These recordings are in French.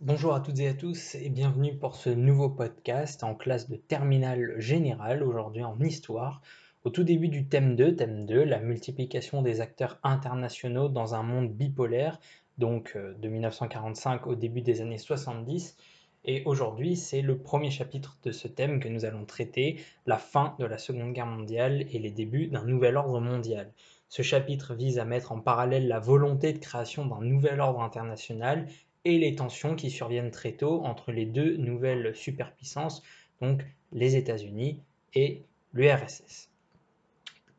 Bonjour à toutes et à tous et bienvenue pour ce nouveau podcast en classe de terminale générale, aujourd'hui en histoire. Au tout début du thème 2, thème 2, la multiplication des acteurs internationaux dans un monde bipolaire, donc euh, de 1945 au début des années 70. Et aujourd'hui, c'est le premier chapitre de ce thème que nous allons traiter, la fin de la Seconde Guerre mondiale et les débuts d'un nouvel ordre mondial. Ce chapitre vise à mettre en parallèle la volonté de création d'un nouvel ordre international et les tensions qui surviennent très tôt entre les deux nouvelles superpuissances, donc les États-Unis et l'URSS.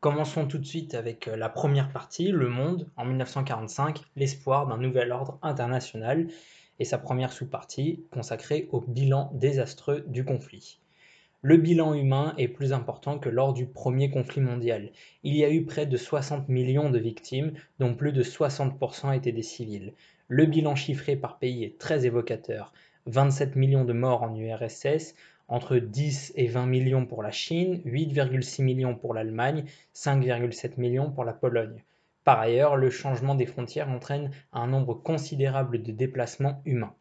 Commençons tout de suite avec euh, la première partie, Le Monde, en 1945, l'espoir d'un nouvel ordre international, et sa première sous-partie consacrée au bilan désastreux du conflit. Le bilan humain est plus important que lors du premier conflit mondial. Il y a eu près de 60 millions de victimes, dont plus de 60% étaient des civils. Le bilan chiffré par pays est très évocateur. 27 millions de morts en URSS, entre 10 et 20 millions pour la Chine, 8,6 millions pour l'Allemagne, 5,7 millions pour la Pologne. Par ailleurs, le changement des frontières entraîne un nombre considérable de déplacements humains.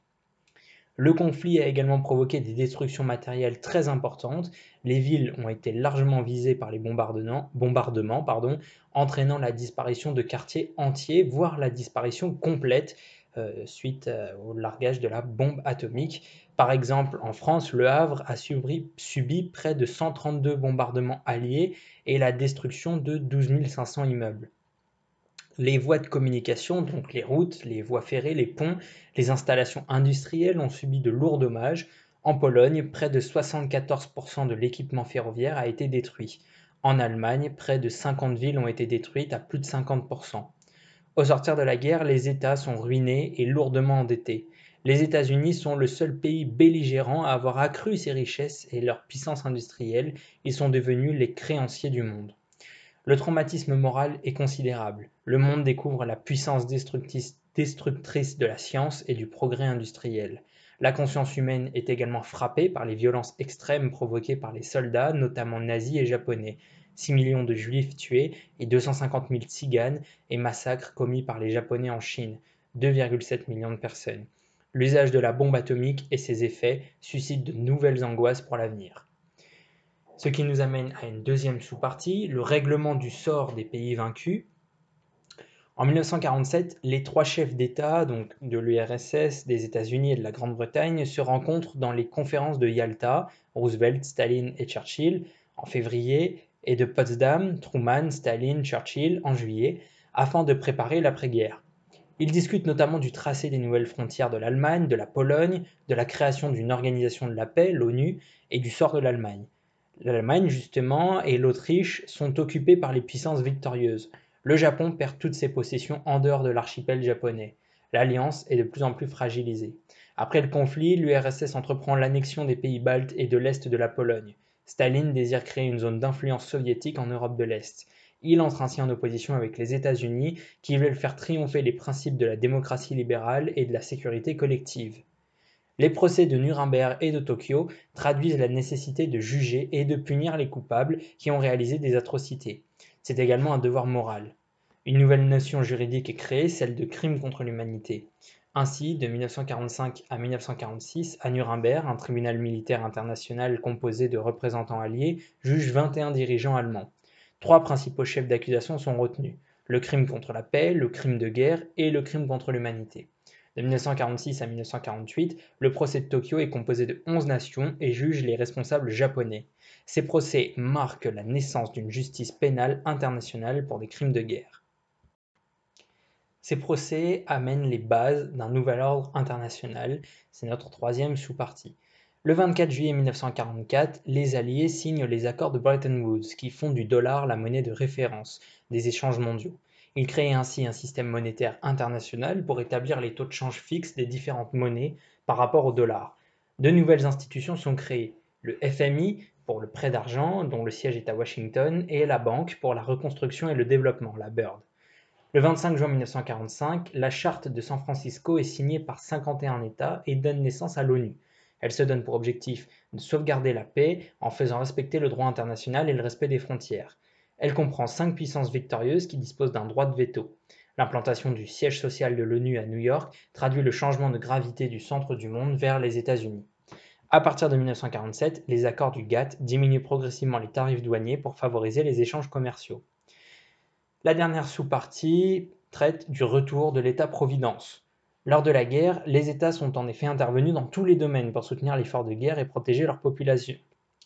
Le conflit a également provoqué des destructions matérielles très importantes. Les villes ont été largement visées par les bombardements, entraînant la disparition de quartiers entiers, voire la disparition complète suite euh, au largage de la bombe atomique. Par exemple, en France, Le Havre a subi, subi près de 132 bombardements alliés et la destruction de 12 500 immeubles. Les voies de communication, donc les routes, les voies ferrées, les ponts, les installations industrielles ont subi de lourds dommages. En Pologne, près de 74% de l'équipement ferroviaire a été détruit. En Allemagne, près de 50 villes ont été détruites à plus de 50%. Au sortir de la guerre, les États sont ruinés et lourdement endettés. Les États-Unis sont le seul pays belligérant à avoir accru ses richesses et leur puissance industrielle. Ils sont devenus les créanciers du monde. Le traumatisme moral est considérable. Le monde découvre la puissance destructrice de la science et du progrès industriel. La conscience humaine est également frappée par les violences extrêmes provoquées par les soldats, notamment nazis et japonais. 6 millions de juifs tués et 250 000 tziganes et massacres commis par les Japonais en Chine, 2,7 millions de personnes. L'usage de la bombe atomique et ses effets suscitent de nouvelles angoisses pour l'avenir. Ce qui nous amène à une deuxième sous-partie, le règlement du sort des pays vaincus. En 1947, les trois chefs d'État, donc de l'URSS, des États-Unis et de la Grande-Bretagne, se rencontrent dans les conférences de Yalta, Roosevelt, Staline et Churchill, en février, et de Potsdam, Truman, Staline, Churchill en juillet, afin de préparer l'après-guerre. Ils discutent notamment du tracé des nouvelles frontières de l'Allemagne, de la Pologne, de la création d'une organisation de la paix, l'ONU, et du sort de l'Allemagne. L'Allemagne, justement, et l'Autriche sont occupés par les puissances victorieuses. Le Japon perd toutes ses possessions en dehors de l'archipel japonais. L'alliance est de plus en plus fragilisée. Après le conflit, l'URSS entreprend l'annexion des pays baltes et de l'est de la Pologne. Staline désire créer une zone d'influence soviétique en Europe de l'Est. Il entre ainsi en opposition avec les États-Unis qui veulent faire triompher les principes de la démocratie libérale et de la sécurité collective. Les procès de Nuremberg et de Tokyo traduisent la nécessité de juger et de punir les coupables qui ont réalisé des atrocités. C'est également un devoir moral. Une nouvelle notion juridique est créée, celle de crime contre l'humanité. Ainsi, de 1945 à 1946, à Nuremberg, un tribunal militaire international composé de représentants alliés juge 21 dirigeants allemands. Trois principaux chefs d'accusation sont retenus le crime contre la paix, le crime de guerre et le crime contre l'humanité. De 1946 à 1948, le procès de Tokyo est composé de 11 nations et juge les responsables japonais. Ces procès marquent la naissance d'une justice pénale internationale pour des crimes de guerre. Ces procès amènent les bases d'un nouvel ordre international, c'est notre troisième sous-partie. Le 24 juillet 1944, les Alliés signent les accords de Bretton Woods qui font du dollar la monnaie de référence des échanges mondiaux. Ils créent ainsi un système monétaire international pour établir les taux de change fixes des différentes monnaies par rapport au dollar. De nouvelles institutions sont créées, le FMI pour le prêt d'argent dont le siège est à Washington et la Banque pour la reconstruction et le développement, la BIRD. Le 25 juin 1945, la Charte de San Francisco est signée par 51 États et donne naissance à l'ONU. Elle se donne pour objectif de sauvegarder la paix en faisant respecter le droit international et le respect des frontières. Elle comprend cinq puissances victorieuses qui disposent d'un droit de veto. L'implantation du siège social de l'ONU à New York traduit le changement de gravité du centre du monde vers les États-Unis. À partir de 1947, les accords du GATT diminuent progressivement les tarifs douaniers pour favoriser les échanges commerciaux. La dernière sous-partie traite du retour de l'État-providence. Lors de la guerre, les États sont en effet intervenus dans tous les domaines pour soutenir l'effort de guerre et protéger leur population.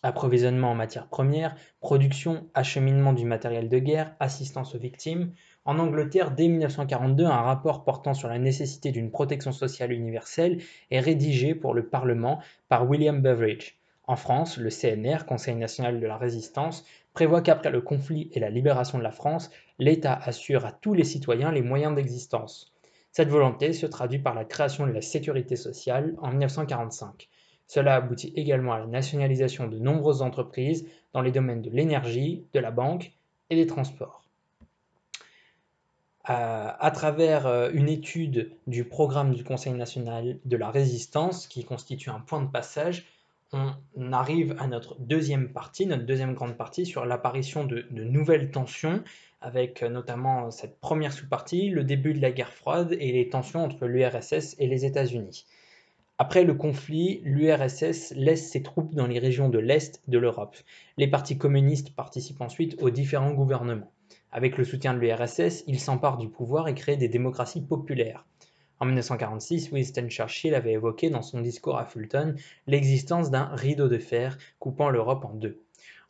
Approvisionnement en matières premières, production, acheminement du matériel de guerre, assistance aux victimes, en Angleterre, dès 1942, un rapport portant sur la nécessité d'une protection sociale universelle est rédigé pour le Parlement par William Beveridge. En France, le CNR, Conseil national de la résistance, prévoit qu'après le conflit et la libération de la France, l'État assure à tous les citoyens les moyens d'existence. Cette volonté se traduit par la création de la sécurité sociale en 1945. Cela aboutit également à la nationalisation de nombreuses entreprises dans les domaines de l'énergie, de la banque et des transports à, travers euh, une étude du programme du Conseil national de la résistance, qui constitue un point de passage, on arrive à notre deuxième partie, notre deuxième grande partie, sur l'apparition de, nouvelles tensions, avec euh, notamment cette première sous-partie, le début de la guerre froide et les tensions entre l'URSS et les États-Unis. Après le conflit, l'URSS laisse ses troupes dans les régions de l'Est de l'Europe. Les partis communistes participent ensuite aux différents gouvernements. Avec le soutien de l'URSS, il s'empare du pouvoir et crée des démocraties populaires. En 1946, Winston Churchill avait évoqué dans son discours à Fulton l'existence d'un rideau de fer coupant l'Europe en deux.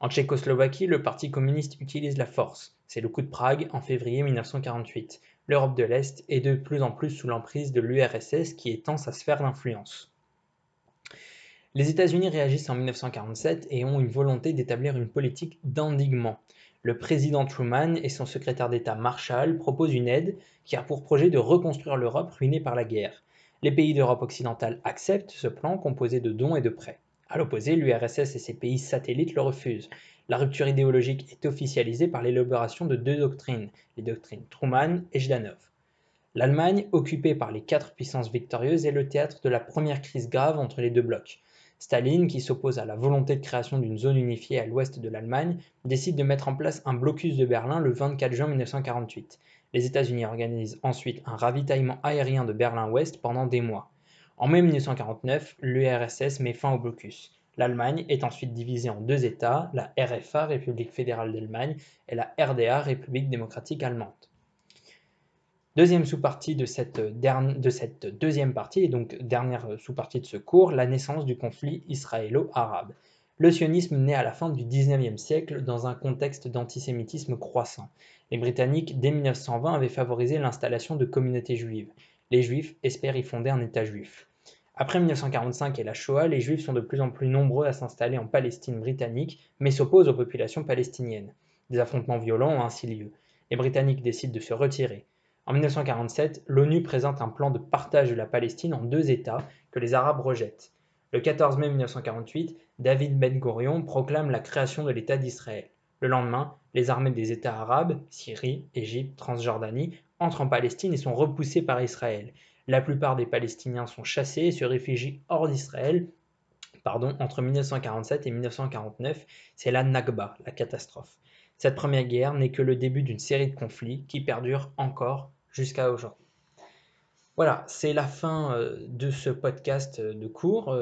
En Tchécoslovaquie, le Parti communiste utilise la force. C'est le coup de Prague en février 1948. L'Europe de l'Est est de plus en plus sous l'emprise de l'URSS qui étend sa sphère d'influence. Les États-Unis réagissent en 1947 et ont une volonté d'établir une politique d'endiguement le président Truman et son secrétaire d'État Marshall proposent une aide qui a pour projet de reconstruire l'Europe ruinée par la guerre. Les pays d'Europe occidentale acceptent ce plan composé de dons et de prêts. À l'opposé, l'URSS et ses pays satellites le refusent. La rupture idéologique est officialisée par l'élaboration de deux doctrines, les doctrines Truman et Jdanov. L'Allemagne, occupée par les quatre puissances victorieuses, est le théâtre de la première crise grave entre les deux blocs. Staline, qui s'oppose à la volonté de création d'une zone unifiée à l'ouest de l'Allemagne, décide de mettre en place un blocus de Berlin le 24 juin 1948. Les États-Unis organisent ensuite un ravitaillement aérien de Berlin-Ouest pendant des mois. En mai 1949, l'URSS met fin au blocus. L'Allemagne est ensuite divisée en deux États, la RFA, République fédérale d'Allemagne, et la RDA, République démocratique allemande. Deuxième sous-partie de cette, de cette deuxième partie, et donc dernière sous-partie de ce cours, la naissance du conflit israélo-arabe. Le sionisme naît à la fin du XIXe siècle dans un contexte d'antisémitisme croissant. Les Britanniques, dès 1920, avaient favorisé l'installation de communautés juives. Les Juifs espèrent y fonder un État juif. Après 1945 et la Shoah, les Juifs sont de plus en plus nombreux à s'installer en Palestine britannique, mais s'opposent aux populations palestiniennes. Des affrontements violents ont ainsi lieu. Les Britanniques décident de se retirer. En 1947, l'ONU présente un plan de partage de la Palestine en deux États que les Arabes rejettent. Le 14 mai 1948, David Ben Gurion proclame la création de l'État d'Israël. Le lendemain, les armées des États arabes, Syrie, Égypte, Transjordanie, entrent en Palestine et sont repoussées par Israël. La plupart des Palestiniens sont chassés et se réfugient hors d'Israël. Pardon, entre 1947 et 1949, c'est la Nakba, la catastrophe. Cette première guerre n'est que le début d'une série de conflits qui perdurent encore jusqu'à aujourd'hui. Voilà, c'est la fin euh, de ce podcast de cours.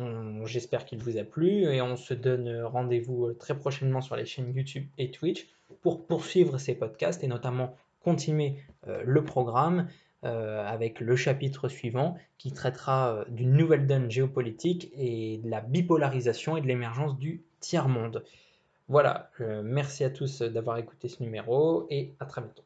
Euh, j'espère qu'il vous a plu et on se donne rendez-vous euh, très prochainement sur les chaînes YouTube et Twitch pour poursuivre ces podcasts et notamment continuer le programme avec le chapitre suivant qui traitera d'une nouvelle donne géopolitique et de la bipolarisation et de l'émergence du tiers-monde. Voilà, merci à tous d'avoir écouté ce numéro et à très bientôt.